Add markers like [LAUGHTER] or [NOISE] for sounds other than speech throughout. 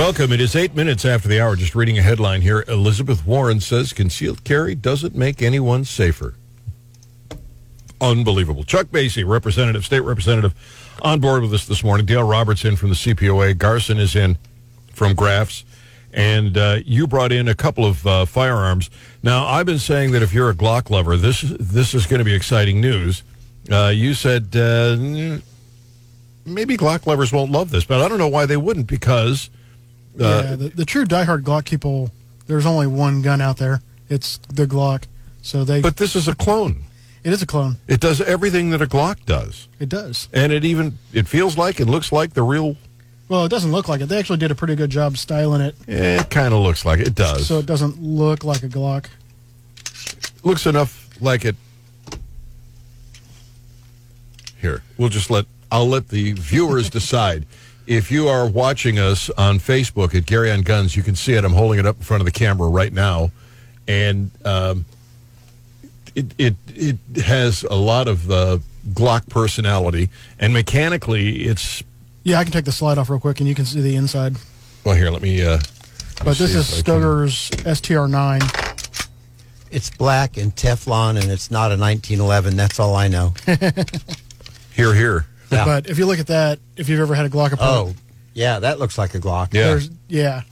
Welcome. It is eight minutes after the hour. Just reading a headline here. Elizabeth Warren says concealed carry doesn't make anyone safer. Unbelievable. Chuck Basye, representative, state representative, on board with us this morning. Dale Roberts in from the CPOA. Garson is in from Grafs. And uh, you brought in a couple of uh, firearms. Now, I've been saying that if you're a Glock lover, this this is going to be exciting news. Uh, you said uh, maybe Glock lovers won't love this, but I don't know why they wouldn't because uh, yeah, the, the true diehard Glock people, there's only one gun out there. It's the Glock. So they. But this is a clone. It is a clone. It does everything that a Glock does. It does. And it even it feels like it looks like the real. Well, it doesn't look like it. They actually did a pretty good job styling it. It kind of looks like it. it does. So it doesn't look like a Glock. Looks enough like it. Here, we'll just let I'll let the viewers [LAUGHS] decide. If you are watching us on Facebook at Gary on Guns, you can see it. I'm holding it up in front of the camera right now, and um, it, it it has a lot of uh, Glock personality, and mechanically, it's Yeah, I can take the slide off real quick, and you can see the inside. well. Here, let me. Uh, But this is if I can- Stoeger's STR9. It's black and Teflon, and it's not a 1911. That's all I know. [LAUGHS] Here, here. Yeah. But if you look at that, if you've ever had a Glock apart, oh, yeah, that looks like a Glock. Yeah. there's yeah.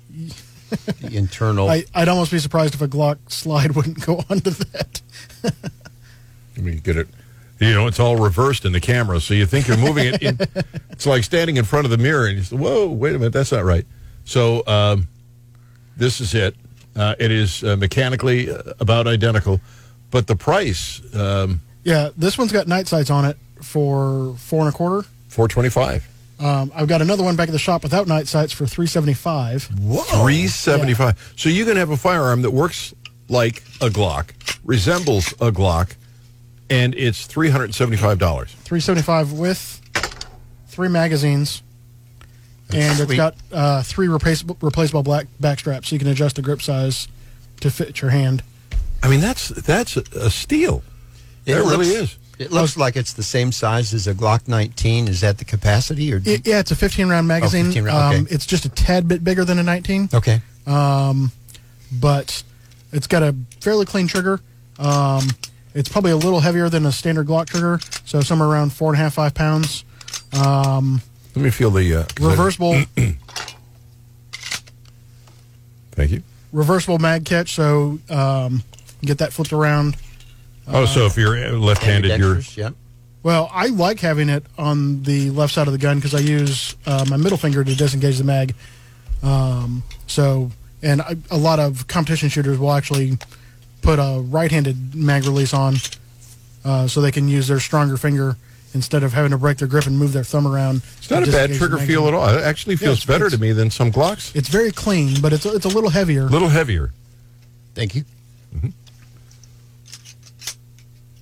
The internal. [LAUGHS] I, I'd almost be surprised if a Glock slide [LAUGHS] wouldn't go onto that. Let me get it. You know, it's all reversed in the camera, so you think you're moving it. In, [LAUGHS] it's like standing in front of the mirror, and you say, "Whoa, wait a minute, that's not right." So um, this is it. Uh, it is uh, mechanically uh, about identical, but the price um, Yeah, this one's got night sights on it for four and a quarter. four twenty five. Um, I've got another one back at the shop without night sights for three seventy five. Three seventy five. So you can have a firearm that works like a Glock, resembles a Glock, and it's three hundred seventy five dollars. Three seventy five with three magazines, and it's got uh, three replaceable, replaceable black back straps, so you can adjust the grip size to fit your hand. I mean, that's that's a, a steal. It, really looks- is. It looks like it's the same size as a Glock 19. Is that the capacity, or It, yeah, it's a fifteen round magazine. 15 round, okay. um, it's just a tad bit bigger than a nineteen. okay? um, but it's got a fairly clean trigger. Um, it's probably a little heavier than a standard Glock trigger, so somewhere around four and a half, five pounds. Um, Let me feel the uh, reversible, [CLEARS THROAT] Thank you. reversible mag catch, so um, get that flipped around. Oh, so if you're uh, left-handed, you're yeah. Well, I like having it on the left side of the gun because I use uh, my middle finger to disengage the mag. Um, so, and I, a lot of competition shooters will actually put a right-handed mag release on, uh, so they can use their stronger finger instead of having to break their grip and move their thumb around. It's not a bad trigger feel at all. It actually feels it's- better to me than some Glocks. It's very clean, but it's it's a little heavier. A little heavier. Thank you.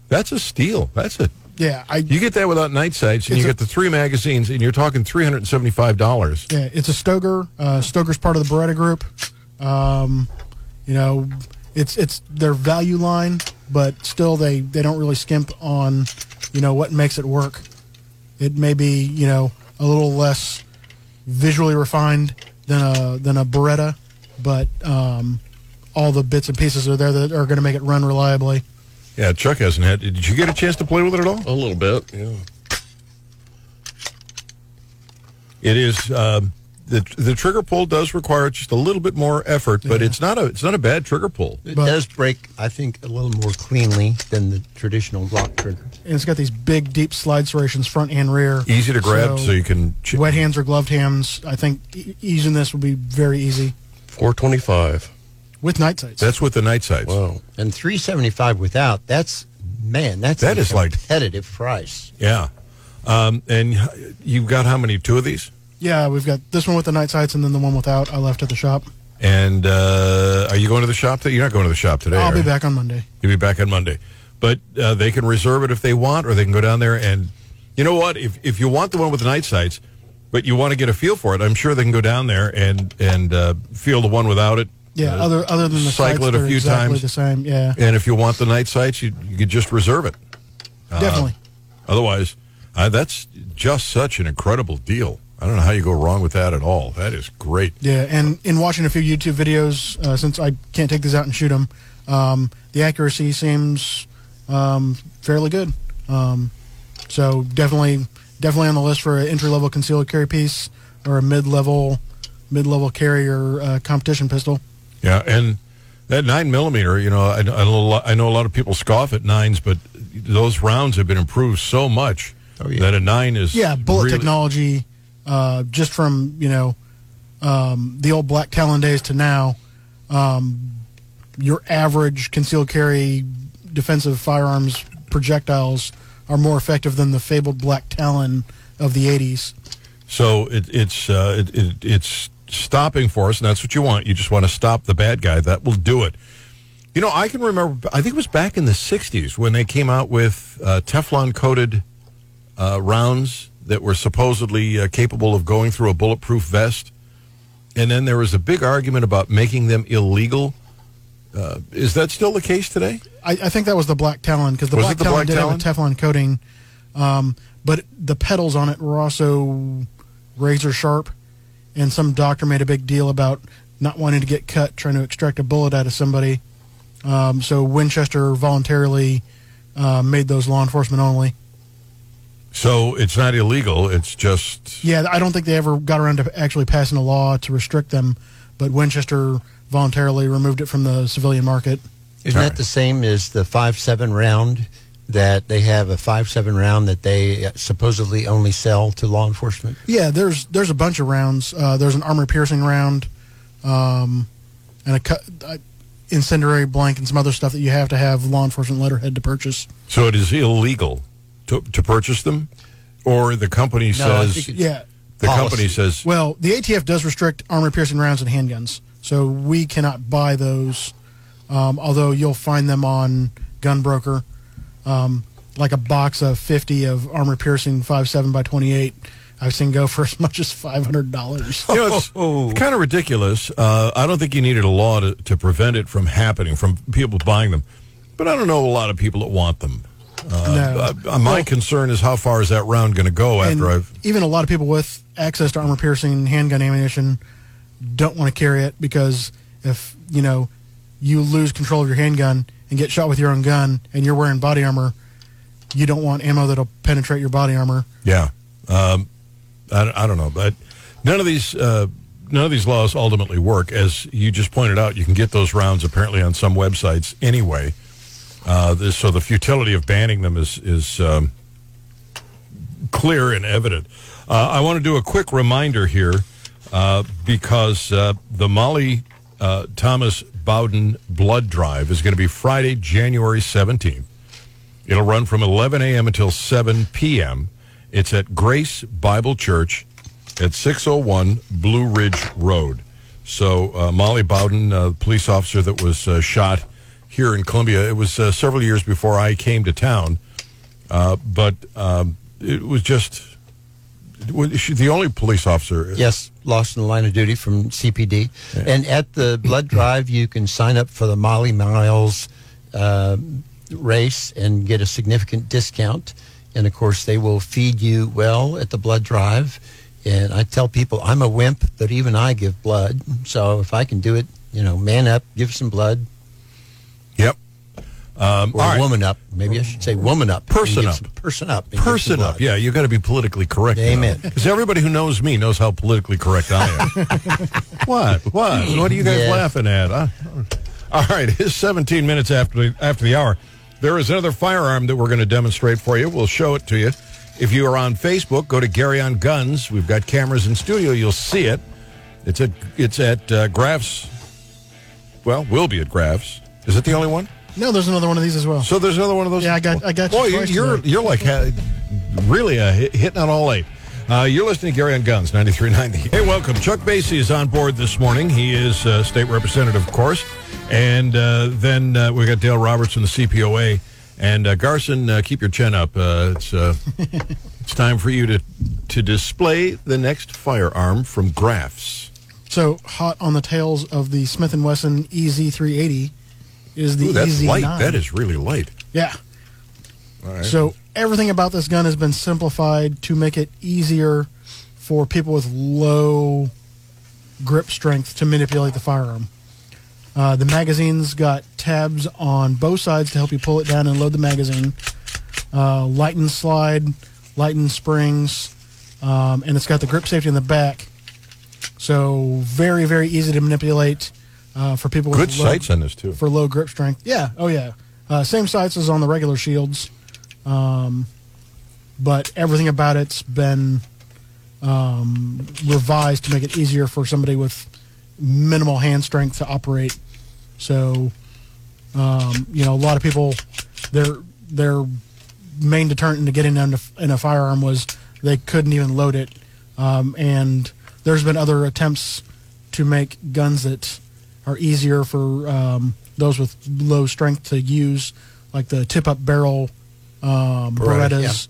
That's a steal. That's a Yeah, I you get that without night sights, and you a- get the three magazines, and you're talking three hundred and seventy-five dollars. Yeah, it's a Stoeger. Uh, Stoeger's part of the Beretta Group. Um, you know, it's it's their value line, but still they they don't really skimp on, you know, what makes it work. It may be you know a little less visually refined than a than a Beretta, but um, all the bits and pieces are there that are going to make it run reliably. Yeah, Chuck hasn't had. Did you get a chance to play with it at all? A little bit, yeah. It is um, the the trigger pull does require just a little bit more effort, but Yeah. it's not a it's not a bad trigger pull. It But- does break, I think, a little more cleanly than the traditional Glock trigger. And it's got these big, deep slide serrations front and rear. Easy to grab, so, you can. Ch- wet hands or gloved hands. I think e- using this would be very easy 425. With night sights. That's with the night sights. Wow. And 375 without, that's, man, that's That a is like- competitive price. Yeah, um, and you've got how many? Two of these. Yeah, we've got this one with the night sights and then the one without. I left at the shop. And uh, are you going to the shop? That You're not going to the shop today. I'll be you? back on Monday. You'll be back on Monday. But uh, they can reserve it if they want, or they can go down there and, you know what? If if you want the one with the night sights, but you want to get a feel for it, I'm sure they can go down there and and uh, feel the one without it. Yeah, Uh, other other than the cycle it a few exactly times. the same. Yeah, And if you want the night sights, you you could just reserve it. definitely. Otherwise, uh, that's just such an incredible deal. I don't know how you go wrong with that at all. That is great. Yeah, and in watching a few YouTube videos, uh, since I can't take these out and shoot them, um, the accuracy seems um, fairly good. Um, so definitely, definitely on the list for an entry level concealed carry piece or a mid level, mid level carrier uh, competition pistol. Yeah, and that nine millimeter, you know, I, I, know a lot, I know a lot of people scoff at nines, but those rounds have been improved so much Oh, yeah. that a nine is Yeah, bullet really- technology, uh, just from you know um, the old Black Talon days to now, um, your average concealed carry defensive firearms projectiles are more effective than the fabled Black Talon of the '80s. So it, it's uh, it, it, it's stopping for us, and that's what you want. You just want to stop the bad guy. That will do it. You know, I can remember. I think it was back in the '60s when they came out with uh, Teflon coated uh, rounds that were supposedly uh, capable of going through a bulletproof vest, and then there was a big argument about making them illegal. Uh, is that still the case today? I, I think that was the Black Talon because the Was Black the Talon Black did have a Teflon coating, um, but the petals on it were also razor sharp, and some doctor made a big deal about not wanting to get cut trying to extract a bullet out of somebody. Um, so Winchester voluntarily uh, made those law enforcement only. So it's not illegal. It's just Yeah, I don't think they ever got around to actually passing a law to restrict them, but Winchester voluntarily removed it from the civilian market. Isn't All that right. the same as the five seven round? That they have a five seven round that they supposedly only sell to law enforcement. Yeah, there's there's a bunch of rounds. Uh, there's an armor piercing round, um, and a cut, uh, incendiary blank and some other stuff that you have to have law enforcement letterhead to purchase. so it is illegal to to purchase them, or the company No, says Yeah. the policy. company says Well, the ATF does restrict armor piercing rounds and handguns, so we cannot buy those. Um, although you'll find them on Gunbroker, um, like a box of fifty of armor piercing five seven by twenty eight. I've seen go for [LAUGHS] as much as five hundred dollars. you know, it's kind of ridiculous. Uh, I don't think you needed a law to, to prevent it from happening, from people buying them. But I don't know a lot of people that want them. Uh, no. uh, my concern is how far is that round going to go after I've. even a lot of people with access to armor piercing handgun ammunition don't want to carry it because if you know you lose control of your handgun and get shot with your own gun and you're wearing body armor you don't want ammo that'll penetrate your body armor Yeah, um, I, I don't know, but none of these uh, none of these laws ultimately work. As you just pointed out, you can get those rounds apparently on some websites anyway. Uh, this, so the futility of banning them is is um, clear and evident. Uh, I want to do a quick reminder here uh, because uh, the Molly uh, Thomas Bowden Blood Drive is going to be Friday, January seventeenth. It'll run from 11 a.m. until 7 p.m. It's at Grace Bible Church at 601 Blue Ridge Road. So, uh, Molly Bowden, uh, police officer that was uh, shot here in Columbia, it was uh, several years before I came to town, uh, but um, it was just the only police officer. Yes, lost in the line of duty from CPD. And at the blood [CLEARS THROAT] drive, you can sign up for the Molly Miles uh, race and get a significant discount. And of course, they will feed you well at the blood drive. And I tell people I'm a wimp, but even I give blood. So if I can do it, you know, man up, give some blood, Yep. Um, or right. woman up. Maybe I should say woman up. Person up. Person up. and give some Person up. Yeah, you got to be politically correct. Amen. Because everybody who knows me knows how politically correct I am. [LAUGHS] what? What? What are you guys Yeah. laughing at? Huh? All right, it's 17 minutes after the, after the hour. There is another firearm that we're going to demonstrate for you. We'll show it to you. If you are on Facebook, go to Gary on Guns. We've got cameras in studio. You'll see it. It's at it's at uh, Graf's. Well, will be at Graf's. Is it the only one? No there's another one of these as well So there's another one of those. Yeah, I got- I got you Boy, you're you're, today. you're like really uh, hit, hitting on all eight. Uh, you're listening to Gary on Guns, 9390. Hey, welcome. Chuck Basye is on board this morning. He is uh, state representative, of course. And uh, then uh, we got Dale Roberts from the CPOA. And uh, Garson, uh, keep your chin up. Uh, it's uh, [LAUGHS] it's time for you to to display the next firearm from Graf's. so hot on the tails of the smith & wesson E ez380 is the Ooh, that's EZ9. light. That is really light. yeah All right. So everything about this gun has been simplified to make it easier for people with low grip strength to manipulate the firearm. Uh, the magazine's got tabs on both sides to help you pull it down and load the magazine. Uh, light and slide, light and springs, um, and it's got the grip safety in the back. So very, very easy to manipulate uh, for people with Good low, sights on this too. for low grip strength. Yeah, oh yeah. Uh, same sights as on the regular shields, um, but everything about it's been um, revised to make it easier for somebody with minimal hand strength to operate. So, um, you know, a lot of people, their their main deterrent into getting them to, in a firearm was they couldn't even load it, um, and there's been other attempts to make guns that are easier for um, those with low strength to use, like the tip-up barrel um, Beretta, Berettas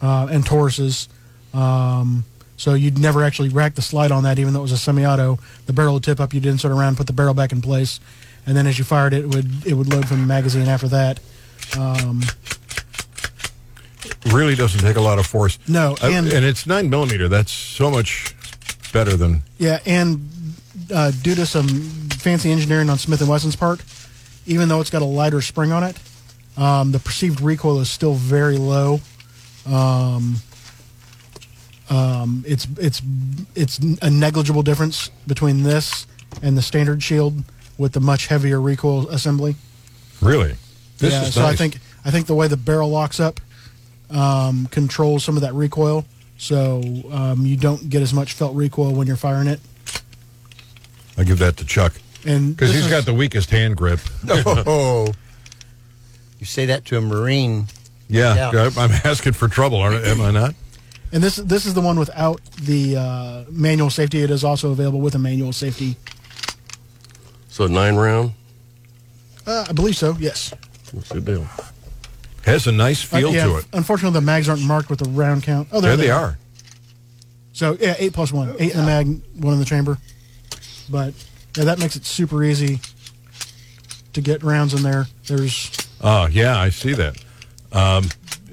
uh, and Tauruses. Um, so you'd never actually rack the slide on that, even though it was a semi-auto. The barrel would tip up. You'd insert around, put the barrel back in place, and then as you fired it, it would it would load from the magazine after that. Um, Really doesn't take a lot of force. No, Uh, and- and it's nine millimeter. That's so much better than yeah, and uh, due to some fancy engineering on Smith and Wesson's part, even though it's got a lighter spring on it, um, the perceived recoil is still very low. Um, um, it's it's it's a negligible difference between this and the standard shield with the much heavier recoil assembly. really. This yeah, is so I think I think the way the barrel locks up um, controls some of that recoil, so um, you don't get as much felt recoil when you're firing it. I give that to Chuck And because this he's is- got the weakest hand grip. [LAUGHS] Oh, you say that to a Marine. Yeah, Yeah. I'm asking for trouble, aren't- am I not? and this this is the one without the uh, manual safety. It is also available with a manual safety. So nine round. Uh, I believe so. Yes. That's a good deal. Has a nice feel Uh, yeah, to it. Unfortunately, the mags aren't marked with a round count. Oh, There there they are. So yeah, eight plus one, eight in the mag, one in the chamber. But yeah, that makes it super easy to get rounds in there. There's Oh, yeah, I see that. Um,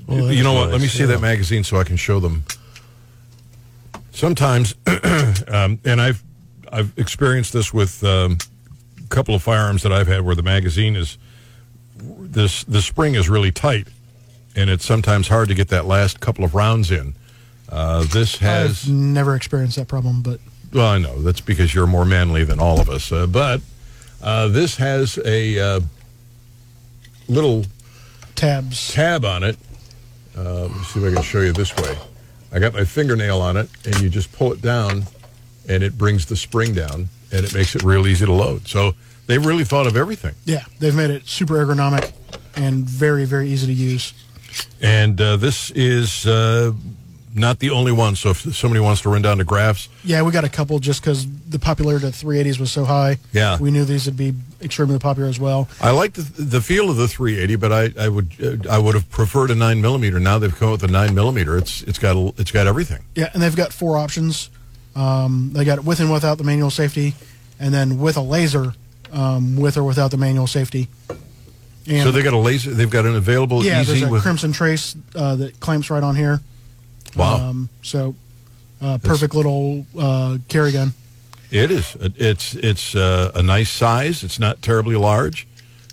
Well, you know what? Let me see yeah. that magazine so I can show them. Sometimes, [CLEARS THROAT] um, and I've I've experienced this with um, a couple of firearms that I've had where the magazine is this the spring is really tight, and it's sometimes hard to get that last couple of rounds in. Uh, this has I've never experienced that problem, but well, I know that's because you're more manly than all of us. Uh, but uh, this has a uh, little tabs. tab on it. Uh, let me see if I can show you this way. I got my fingernail on it, and you just pull it down, and it brings the spring down, and it makes it real easy to load. So they've really thought of everything. Yeah, they've made it super ergonomic and very very easy to use. And uh, this is uh, not the only one. So if somebody wants to run down to Graf's, Yeah, we got a couple just because the popularity of the 380s was so high. Yeah. we knew these would be extremely popular as well. I like the, the feel of the 380, but I, I would uh, I would have preferred a nine millimeter. Now they've come out with a nine millimeter. It's it's got a, it's got everything. Yeah, and they've got four options. Um, they got it with and without the manual safety, and then with a laser, um, with or without the manual safety. And so they got a laser. They've got an available yeah, easy there's a with crimson trace uh, that clamps right on here. Wow. Um, so, uh, perfect little uh, carry gun. It is. It's it's uh, a nice size. It's not terribly large.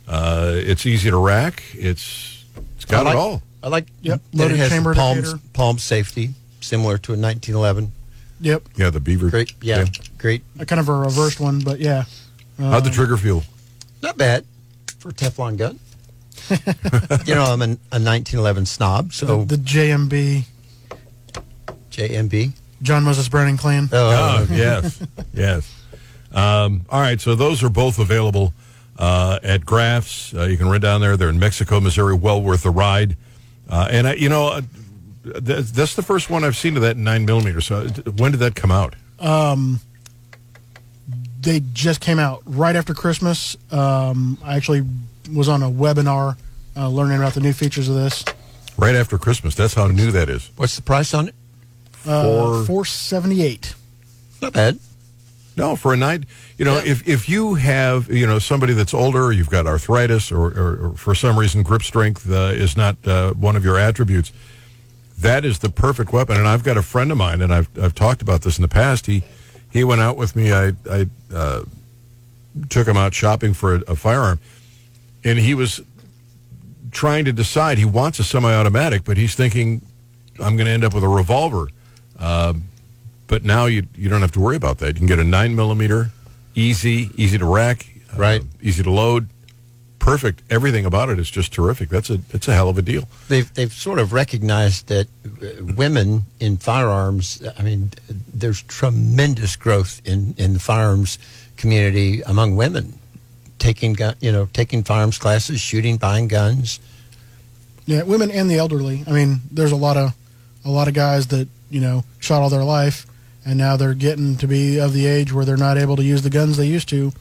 Uh, it's easy to rack. It's it's got I like, it all. I like Yep, loaded it has chamber palm, palm safety, similar to a 1911. Yep, Yeah, the beaver. Great, yeah, great. a kind of a reversed one, but yeah. How'd the trigger feel? Not bad for a Teflon gun. [LAUGHS] you know, I'm an, a 1911 snob, so The, the JMB, JMB. John Moses Browning Clan. Oh, Oh, yes, [LAUGHS] yes. Um, all right, so those are both available uh, at Graf's. Uh, you can run down there. They're in Mexico, Missouri. Well worth the ride. Uh, and I, you know, uh, th- that's the first one I've seen of that nine millimeter. So uh, when did that come out? Um, they just came out right after Christmas. Um, I actually was on a webinar uh, learning about the new features of this. Right after Christmas. That's how new that is. what's the price on it? Uh, Four seventy eight. Not bad. No, for a night, you know, if, if you have, you know, somebody that's older, or you've got arthritis, or, or, or for some reason grip strength uh, is not uh, one of your attributes, that is the perfect weapon. And I've got a friend of mine, and I've I've talked about this in the past. He he went out with me. I I uh, took him out shopping for a, a firearm, and he was trying to decide. He wants a semi-automatic, but he's thinking, I'm going to end up with a revolver. Uh, but now you you don't have to worry about that. You can get a nine millimeter, easy, easy to rack, uh, Right. easy to load, perfect. Everything about it is just terrific. That's a it's a hell of a deal. they've they've sort of recognized that uh, women in firearms. I mean, there's tremendous growth in in the firearms community among women, taking gun, you know, taking firearms classes, shooting, buying guns. Yeah, women and the elderly. I mean, there's a lot of a lot of guys that you know shot all their life, and now they're getting to be of the age where they're not able to use the guns they used to,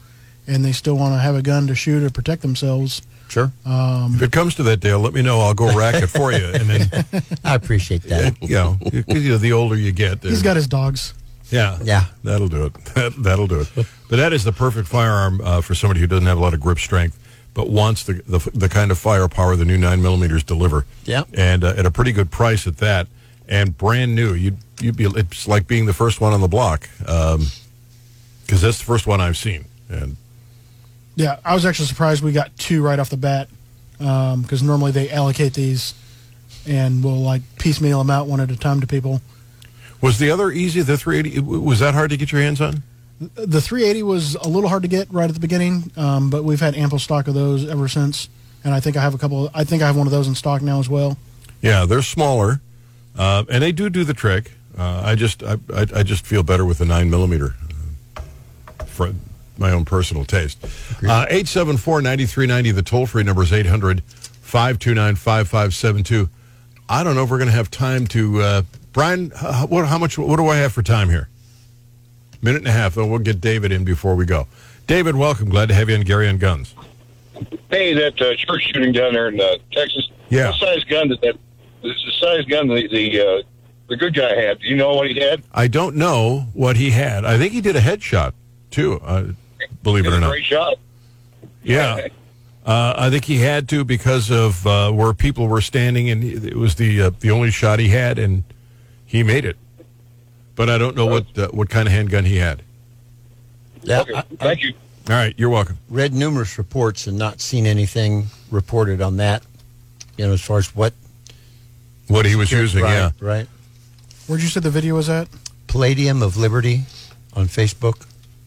and they still want to have a gun to shoot or protect themselves. Sure, If it comes to that, Dale, let me know. I'll go rack it for you. And then, [LAUGHS] I appreciate that. you know, 'cause, you know, the older you get, He's got his dogs. yeah, Yeah. that'll do it. [LAUGHS] That, that'll do it. But that is the perfect firearm uh, for somebody who doesn't have a lot of grip strength, but wants the the, the kind of firepower the new nine millimeters deliver. Yeah. and uh, at a pretty good price at that, and brand new. You'd you'd be it's like being the first one on the block, because that's the first one I've seen. And Yeah, I was actually surprised we got two right off the bat because normally they allocate these and we'll like piecemeal them out one at a time to people. was the other easy? The 380 was that hard to get your hands on? The 380 was a little hard to get right at the beginning, um, but we've had ample stock of those ever since. And I think I have a couple. I think I have one of those in stock now as well. Yeah, they're smaller, uh, and they do do the trick. Uh, I just I, I, I just feel better with a nine millimeter uh, for my own personal taste. Uh, Eight seven four ninety three ninety. The toll free number is 800 529 5572. I don't know if we're going to have time to. Uh, Brian, how, what, how much? What do I have for time here? Minute and a half. Then we'll get David in before we go. David, welcome. Glad to have you on Gary on Guns. Hey, that uh, church shooting down there in uh, Texas. Yeah. What size gun did that? This is the size gun the the, uh, the good guy had. Do you know what he had? I don't know what he had. I think he did a headshot too. Uh, believe it or a not. great shot. Yeah. Uh, I think he had to because of uh, where people were standing, and it was the uh, the only shot he had, and he made it. But I don't know what uh, what kind of handgun he had. Yeah, Okay. I, Thank you. All right, you're welcome. read numerous reports and not seen anything reported on that. You know, as far as what What he was using, right, yeah. right. Where'd you say the video was at? Palladium of Liberty on Facebook.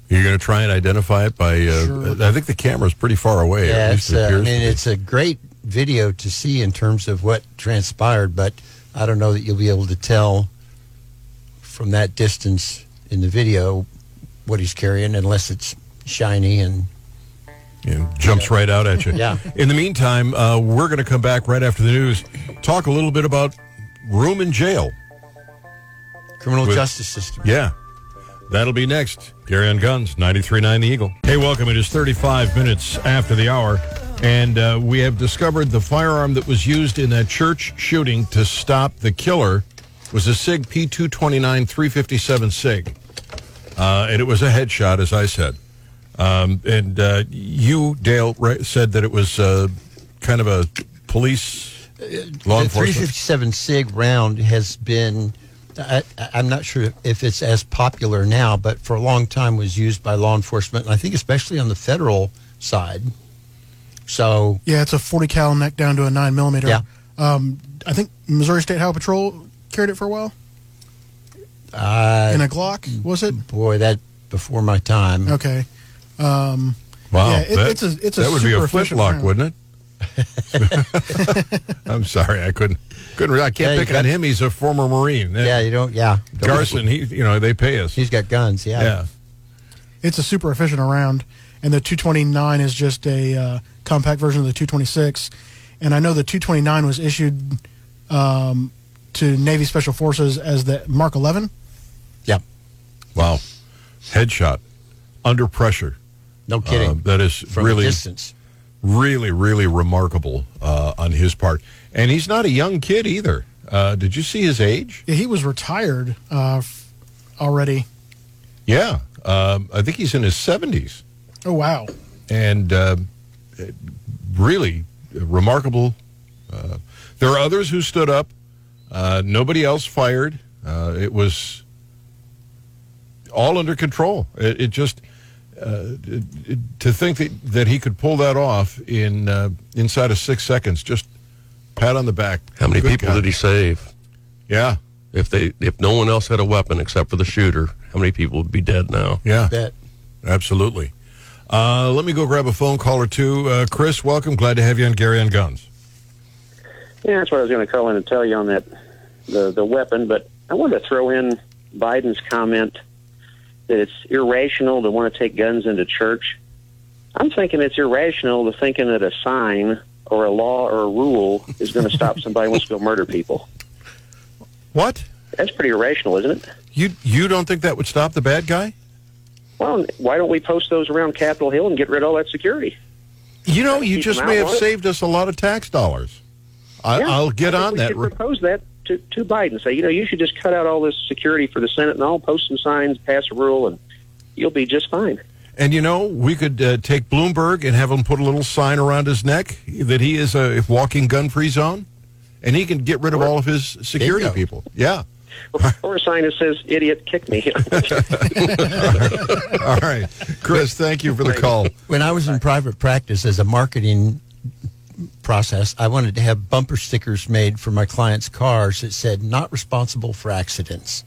You're going to try and identify it by. Uh, Sure. I think the camera's pretty far away. at Yeah, it's, it uh, I appears mean, it's a great video to see in terms of what transpired, but I don't know that you'll be able to tell from that distance in the video what he's carrying unless it's shiny and It jumps right out at you. [LAUGHS] Yeah. In the meantime, uh, we're going to come back right after the news, talk a little bit about room in jail. criminal With- justice system. Yeah. That'll be next. Gary on Guns, 93.9 The Eagle. Hey, welcome. It is 35 minutes after the hour, and uh, we have discovered the firearm that was used in that church shooting to stop the killer was a SIG P229 357 SIG. Uh, and it was a headshot, as I said. Um, and uh, you, Dale, said that it was uh, kind of a police law the enforcement. 357 SIG round has been, I, I- I'm not sure if it's as popular now, but for a long time was used by law enforcement, and I think especially on the federal side. So, Yeah, it's a 40 cal neck down to a nine millimeter. Yeah. Um, I think Missouri State Highway Patrol carried it for a while uh, in a Glock. Was it? boy, that before my time. Okay. Um, Wow, Yeah, it- that, it's a- it's a that would be super a efficient flintlock, round. wouldn't it? [LAUGHS] I'm sorry, I couldn't couldn't. I can't you pick on him. He's a former Marine. Yeah, you don't. Yeah, Don't- Garson. He, you know, they pay us. He's got guns. Yeah. yeah, it's a super efficient round, and the 229 is just a uh, compact version of the 226. And I know the 229 was issued um, to Navy Special Forces as the Mark 11. Yeah. wow, headshot under pressure. No kidding. Uh, that is From really, a distance. Really, really remarkable uh, on his part. And he's not a young kid either. Uh, did you see his age? Yeah, he was retired uh, already. Yeah, um, I think he's in his 70s. Oh wow! and uh, really remarkable. Uh, there are others who stood up Uh, nobody else fired. Uh, it was all under control. It, it just uh, it, it- to think that, that he could pull that off in uh, inside of six seconds. Just pat on the back. How many Good people guy. did he save? Yeah, If they, if no one else had a weapon except for the shooter, how many people would be dead now? yeah, Bet. absolutely. Uh, let me go grab a phone call or two. Uh, Chris, welcome. Glad to have you on Gary on Guns. Yeah, that's what I was going to call in and tell you on that the the weapon. But I wanted to throw in Biden's comment that it's irrational to want to take guns into church. I'm thinking it's irrational to thinking that a sign or a law or a rule is going to stop [LAUGHS] somebody who wants to go murder people. What? That's pretty irrational, isn't it? You you don't think that would stop the bad guy? Well, why don't we post those around Capitol Hill and get rid of all that security? You know, you just may have saved us a lot of tax dollars. I, Yeah, I'll get on we that. Should propose that to, to Biden. Say, you know, you should just cut out all this security for the Senate and all, post some signs, pass a rule, and you'll be just fine. And you know, we could uh, take Bloomberg and have him put a little sign around his neck that he is a walking gun-free zone, and he can get rid of all of his security Bingo. people. Yeah. or a sign that says "idiot, kick me." [LAUGHS] All right, Chris. Thank you for the call. When I was in private practice as a marketing process, I wanted to have bumper stickers made for my clients' cars that said "Not responsible for accidents."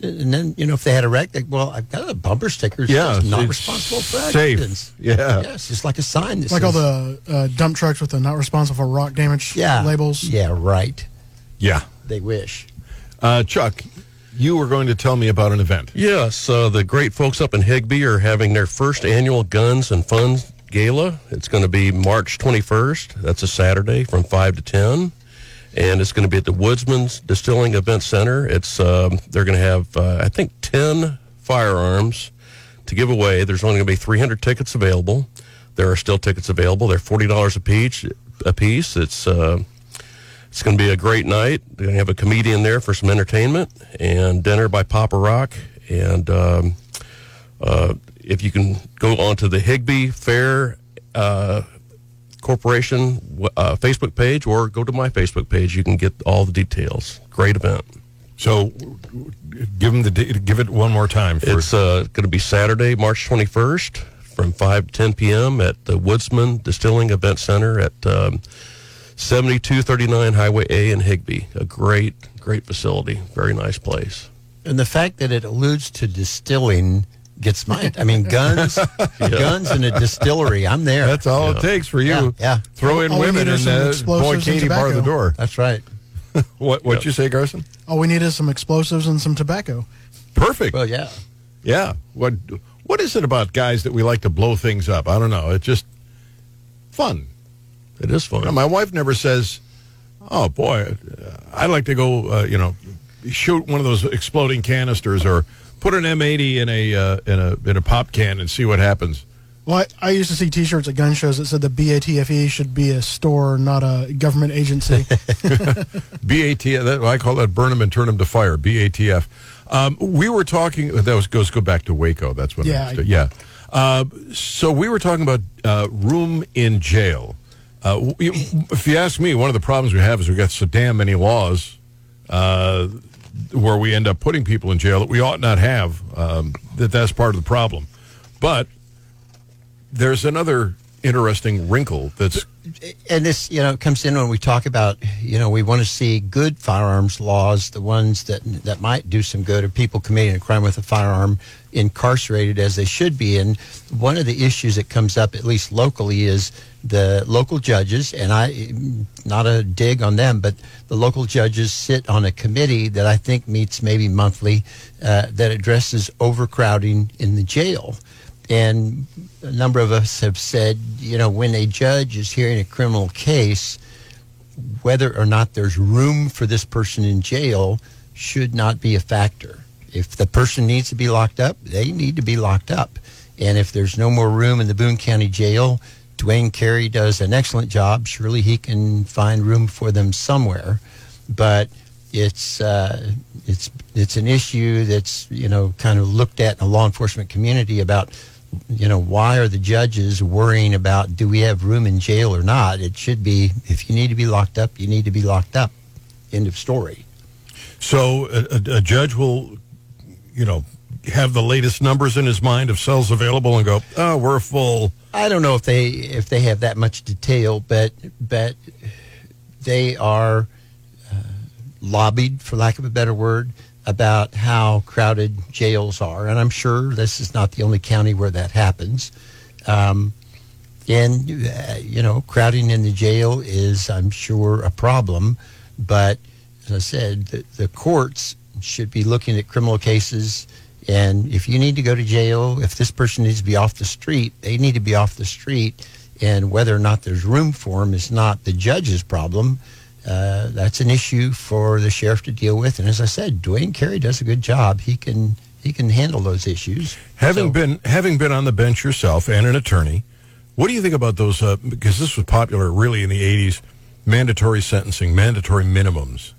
And then, you know, if they had a wreck, they, well, I've got a bumper sticker. that Yeah, says not it's responsible for safe. accidents. Yeah. Yes, it's like a sign. That like all the uh, dump trucks with the not responsible for rock damage yeah labels. Yeah, right. Yeah. They wish. Uh, Chuck, you were going to tell me about an event. Yes, uh, the great folks up in Higbee are having their first annual Guns and Fun Gala. It's going to be March 21st. That's a Saturday from 5 to 10. And it's going to be at the Woodsman's Distilling Event Center. It's um, They're going to have, uh, I think, 10 firearms to give away. There's only going to be 300 tickets available. There are still tickets available. They're $40 a piece. A piece. It's... Uh, it's going to be a great night. They're going to have a comedian there for some entertainment and dinner by Papa Rock. And um, uh, if you can go onto the Higbee Fair uh, Corporation uh, Facebook page or go to my Facebook page, you can get all the details. Great event. So, give him the give it one more time. For, It's uh, going to be Saturday, March 21st from 5 to 10 p.m. at the Woodsman Distilling Event Center at um, 7239 Highway A in Higbee. A great, great facility. Very nice place. And the fact that it alludes to distilling gets my. I mean, guns, [LAUGHS] guns in a distillery. I'm there. that's all Yeah. it takes for you. Yeah, yeah. Throw in All women and is uh, boy explosives and Katie bar the door. That's right. [LAUGHS] What what you say, Garson? All we need is some explosives and some tobacco. Perfect. Well, yeah. Yeah. What what is it about guys that we like to blow things up? I don't know. It's just fun. It is fun. You know, my wife never says, "Oh boy, uh, I'd like to go." Uh, you know, shoot one of those exploding canisters or put an M80 in a uh, in a in a pop can and see what happens. Well, I, I used to see T-shirts at gun shows that said the BATFE should be a store, not a government agency. [LAUGHS] [LAUGHS] BATF. That, I call that burn them and turn them to fire. BATF. Um, we were talking. That was goes go back to Waco. That's what. Yeah, I was, yeah. Uh, so we were talking about uh, room in jail. Uh, if you ask me, one of the problems we have is we've got so damn many laws uh, where we end up putting people in jail that we ought not have. Um, that that's part of the problem. But there's another interesting wrinkle that's and this you know comes in when we talk about you know we want to see good firearms laws the ones that that might do some good or people committing a crime with a firearm incarcerated as they should be. And one of the issues that comes up at least locally is the local judges and i not a dig on them but the local judges sit on a committee that i think meets maybe monthly uh, that addresses overcrowding in the jail and a number of us have said, you know, when a judge is hearing a criminal case, whether or not there's room for this person in jail should not be a factor. If the person needs to be locked up, they need to be locked up. And if there's no more room in the Boone County Jail, Dwayne Carey does an excellent job. Surely he can find room for them somewhere. But it's uh, it's it's an issue that's you know kind of looked at in the law enforcement community about you know why are the judges worrying about do we have room in jail or not? It should be if you need to be locked up, you need to be locked up. End of story. So a, a, judge will, you know, have the latest numbers in his mind of cells available and go, oh, we're full. I don't know if they if they have that much detail, but but they are uh, lobbied, for lack of a better word, about how crowded jails are, and I'm sure this is not the only county where that happens. Um, and uh, you know, crowding in the jail is, I'm sure, a problem. But as I said, the, the courts should be looking at criminal cases. And if you need to go to jail, if this person needs to be off the street, they need to be off the street. And whether or not there's room for them is not the judge's problem. Uh, that's an issue for the sheriff to deal with. And as I said, Dwayne Carey does a good job. He can he can handle those issues. Having So- been having been on the bench yourself and an attorney, what do you think about those? Uh, because this was popular really in the '80s, mandatory sentencing, mandatory minimums.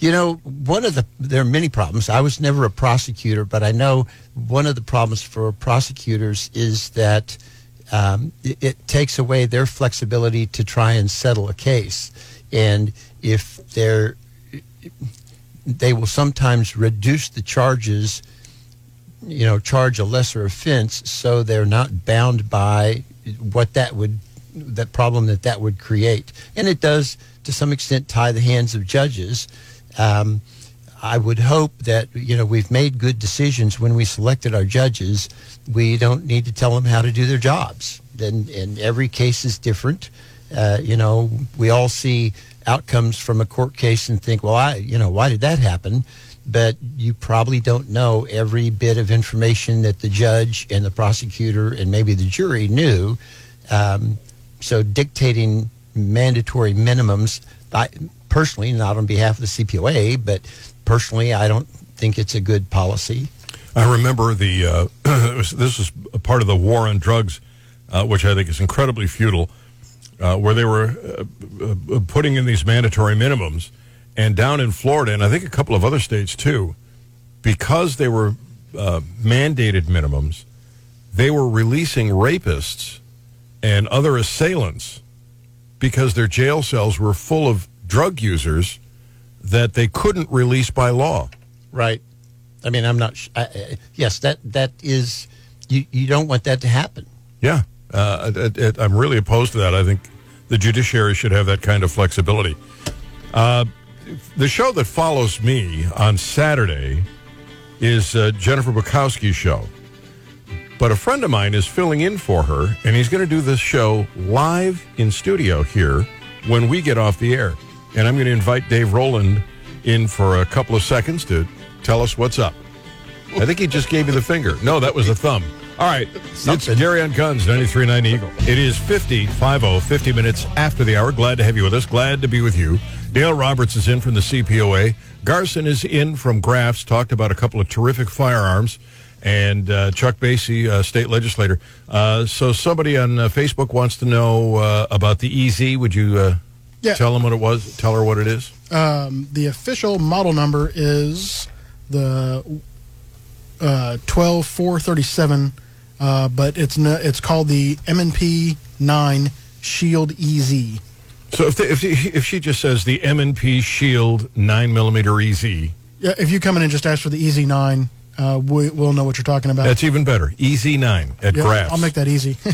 You know, one of the there are many problems. I was never a prosecutor, but I know one of the problems for prosecutors is that um, it, it takes away their flexibility to try and settle a case, and if they're they will sometimes reduce the charges, you know, charge a lesser offense, so they're not bound by what that would that problem that that would create, and it does to some extent tie the hands of judges. Um, I would hope that you know we've made good decisions when we selected our judges. We don't need to tell them how to do their jobs. Then, and every case is different. Uh, you know, we all see outcomes from a court case and think, well, I, you know, why did that happen? But you probably don't know every bit of information that the judge and the prosecutor and maybe the jury knew. Um, so dictating mandatory minimums, I, personally, not on behalf of the CPOA, but personally, I don't think it's a good policy. I remember the uh, was, [CLEARS THROAT] this was a part of the war on drugs, uh, which I think is incredibly futile, uh, where they were uh, uh, putting in these mandatory minimums, and down in Florida and I think a couple of other states too, because they were uh, mandated minimums, they were releasing rapists and other assailants because their jail cells were full of drug users that they couldn't release by law. Right. I mean, I'm not. Sh- I, I, yes, that that is. You you don't want that to happen. Yeah, uh, it, it, I'm really opposed to that. I think the judiciary should have that kind of flexibility. Uh, the show that follows me on Saturday is uh, Jennifer Bukowsky's show. But a friend of mine is filling in for her, and he's going to do this show live in studio here when we get off the air. And I'm going to invite Dave Roland in for a couple of seconds to tell us what's up. I think he just gave me the finger. No, that was a thumb. All right. It's Gary on Guns, 93.9 Eagle. It is 50, 50, 50 minutes after the hour. Glad to have you with us. Glad to be with you. Dale Roberts is in from the CPOA. Garson is in from Grafts. Talked about a couple of terrific firearms. And uh, Chuck Basye, uh, state legislator. Uh, so somebody on uh, Facebook wants to know uh, about the EZ. Would you uh, Yeah. tell them what it was? Tell her what it is? Um, the official model number is the uh, 12437, uh, but it's no, it's called the M&P 9 Shield EZ. So if, the, if, she, if she just says the M&P Shield 9 millimeter EZ, Yeah, if you come in and just ask for the EZ9, uh, we, we'll know what you're talking about. that's even better. EZ9 at Yeah. I'll make that easy. [LAUGHS]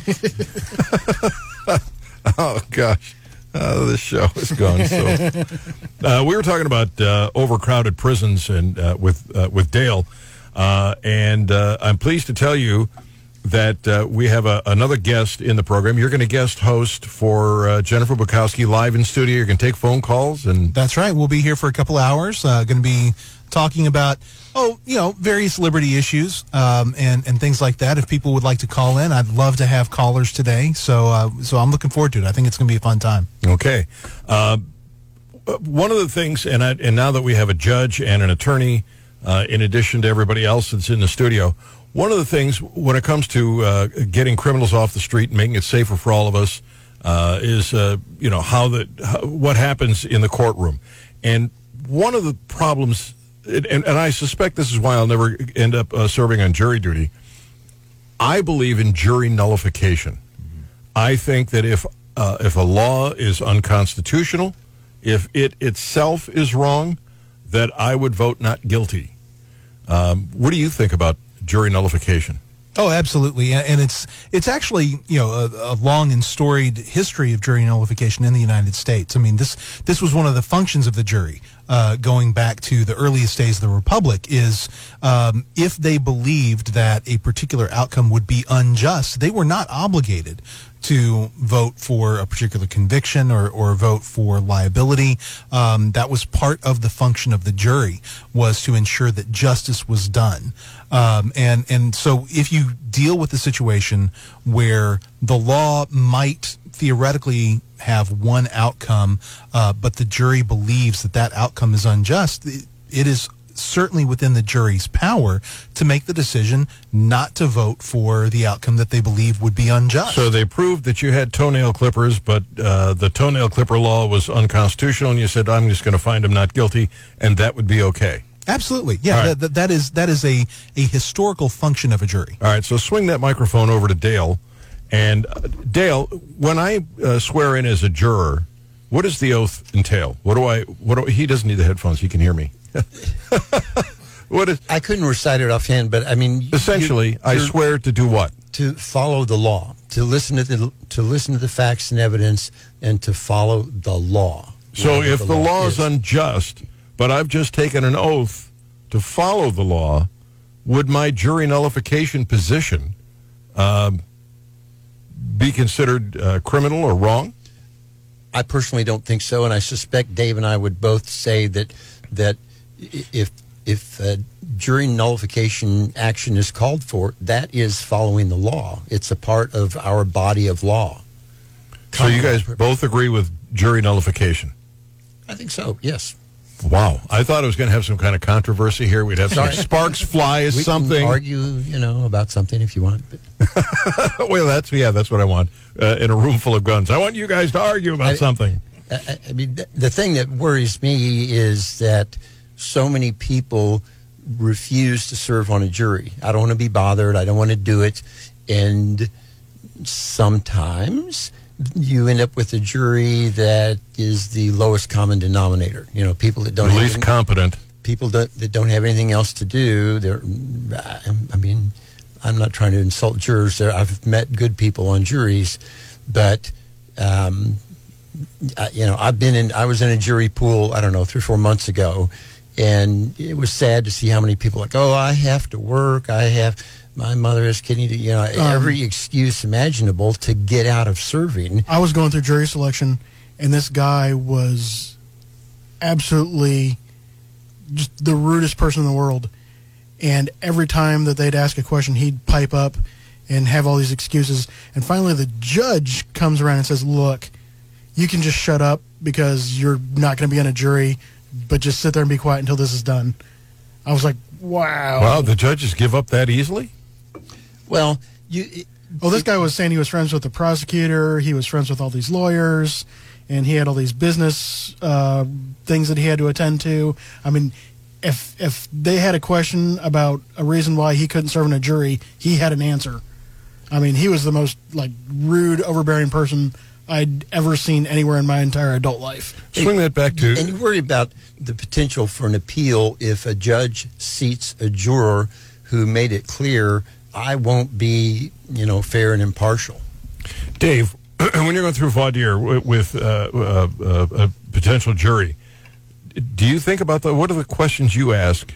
[LAUGHS] Oh gosh, uh, this show is gone. So [LAUGHS] uh, we were talking about uh, overcrowded prisons and uh, with uh, with Dale, uh, and uh, I'm pleased to tell you that uh, we have a, another guest in the program. You're going to guest host for uh, Jennifer Bukowsky live in studio. You're going to take phone calls and That's right. We'll be here for a couple hours. Uh, going to be talking about oh, you know, various liberty issues um, and and things like that. If people would like to call in, I'd love to have callers today. So uh, so I'm looking forward to it. I think it's going to be a fun time. Okay. Uh, one of the things, and I, and now that we have a judge and an attorney, uh, in addition to everybody else that's in the studio, one of the things when it comes to uh, getting criminals off the street and making it safer for all of us uh, is, uh, you know, how the how, what happens in the courtroom, and one of the problems, and, and I suspect this is why I'll never end up uh, serving on jury duty. I believe in jury nullification. I think that if uh, if a law is unconstitutional, if it itself is wrong, that I would vote not guilty. Um, what do you think about jury nullification? Oh, absolutely, and it's it's actually you know a, a long and storied history of jury nullification in the United States. I mean this this was one of the functions of the jury uh, going back to the earliest days of the Republic. Is um, if they believed that a particular outcome would be unjust, they were not obligated to vote for a particular conviction or, or vote for liability. Um, that was part of the function of the jury was to ensure that justice was done. Um, and and so if you deal with the situation where the law might theoretically have one outcome, uh, but the jury believes that that outcome is unjust, it, it is certainly within the jury's power to make the decision not to vote for the outcome that they believe would be unjust. So they proved that you had toenail clippers, but uh, the toenail clipper law was unconstitutional, and you said, I'm just going to find him not guilty, and that would be okay. Absolutely, yeah. Right. That, that, that is that is a a historical function of a jury. All right, so swing that microphone over to Dale. And uh, Dale, when I uh, swear in as a juror, what does the oath entail? What do I? What do, he doesn't need the headphones; he can hear me. [LAUGHS] what is I couldn't recite it offhand, but I mean, essentially? I you're- swear to do what? to follow the law, to listen to the to listen to the facts and evidence, and to follow the law. So if the law is is. unjust, but I've just taken an oath to follow the law, would my jury nullification position um, be considered uh, criminal or wrong? I personally don't think so, and I suspect Dave and I would both say that that if if uh, jury nullification action is called for, that is following the law. It's a part of our body of law. So you guys both agree with jury nullification? I think so. Yes. Wow, I thought it was going to have some kind of controversy here. We'd have some sparks fly as We something. can argue, you know, about something if you want. [LAUGHS] Well, that's yeah, that's what I want uh, in a room full of guns. I want you guys to argue about I- something. I- I, mean, th- the thing that worries me is that so many people refuse to serve on a jury. I don't want to be bothered. I don't want to do it. And sometimes you end up with a jury that is the lowest common denominator. You know, people that don't least competent. people that, that don't have anything else to do. They're, I mean, I'm not trying to insult jurors. There, I've met good people on juries, but um, I, you know, I've been in. I was in a jury pool. I don't know, three or four months ago, and it was sad to see how many people like, oh, I have to work. I have. My mother has kidney. You know, um, every excuse imaginable to get out of serving. I was going through jury selection, and this guy was absolutely just the rudest person in the world. And every time that they'd ask a question, he'd pipe up and have all these excuses. And finally, the judge comes around and says, "Look, you can just shut up because you're not going to be on a jury, but just sit there and be quiet until this is done." I was like, "Wow." Wow, the judges give up that easily? Well, you. Oh, this guy was saying he was friends with the prosecutor. He was friends with all these lawyers, and he had all these business uh, things that he had to attend to. I mean, if if they had a question about a reason why he couldn't serve in a jury, he had an answer. I mean, he was the most like rude, overbearing person I'd ever seen anywhere in my entire adult life. Swing that back to And you worry about the potential for an appeal if a judge seats a juror who made it clear I won't be, you know, fair and impartial. Dave. [CLEARS THROAT] When you're going through voir dire with uh, uh, uh, a potential jury, do you think about the what are the questions you ask?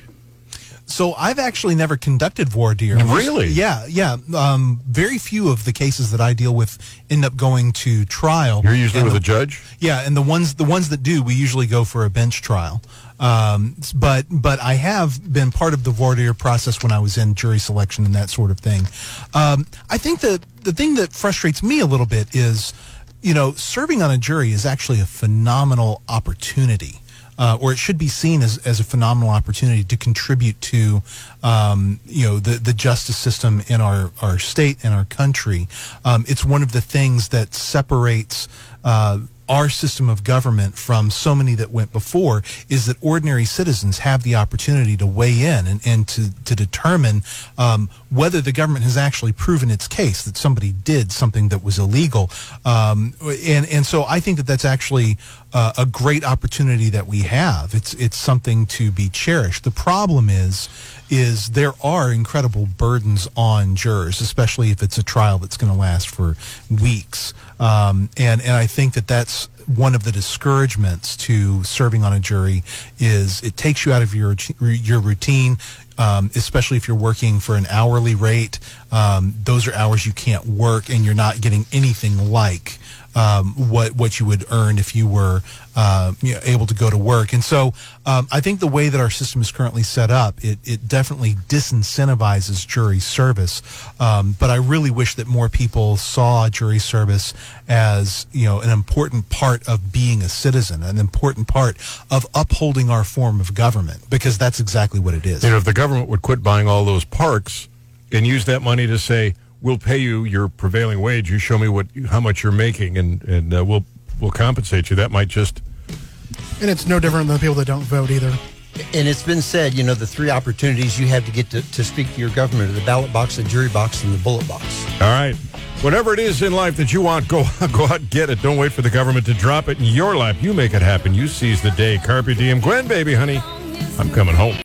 So I've actually never conducted voir dire. Really? Yeah, yeah. Um, very few of the cases that I deal with end up going to trial. You're usually And with the- a judge. Yeah, and the ones the ones that do, we usually go for a bench trial. Um, but but I have been part of the voir dire process when I was in jury selection and that sort of thing. Um, I think that the thing that frustrates me a little bit is, you know, serving on a jury is actually a phenomenal opportunity. Uh, or it should be seen as, as a phenomenal opportunity to contribute to, um, you know, the, the justice system in our, our state and our country. Um, it's one of the things that separates uh, our system of government from so many that went before is that ordinary citizens have the opportunity to weigh in and, and to, to determine um, whether the government has actually proven its case that somebody did something that was illegal. Um, and, and so I think that that's actually uh, a great opportunity that we have. It's, it's something to be cherished. The problem is, is there are incredible burdens on jurors, especially if it's a trial that's going to last for weeks. Um, and, and I think that that's one of the discouragements to serving on a jury is it takes you out of your your routine, um, especially if you're working for an hourly rate. Um, those are hours you can't work, and you're not getting anything like um, what what you would earn if you were uh, you know, able to go to work. And so um, I think the way that our system is currently set up, it, it definitely disincentivizes jury service. Um, but I really wish that more people saw jury service as you know an important part of being a citizen, an important part of upholding our form of government, because that's exactly what it is. You know, if the government would quit buying all those parks and use that money to say, we'll pay you your prevailing wage. You show me what how much you're making, and and uh, we'll we'll compensate you. That might just And it's no different than the people that don't vote either. And it's been said, you know, the three opportunities you have to get to, to speak to your government are the ballot box, the jury box, and the bullet box. all right. Whatever it is in life that you want, go [LAUGHS] go out and get it. Don't wait for the government to drop it in your lap. You make it happen. You seize the day. Carpe diem, Gwen, baby, honey. I'm coming home.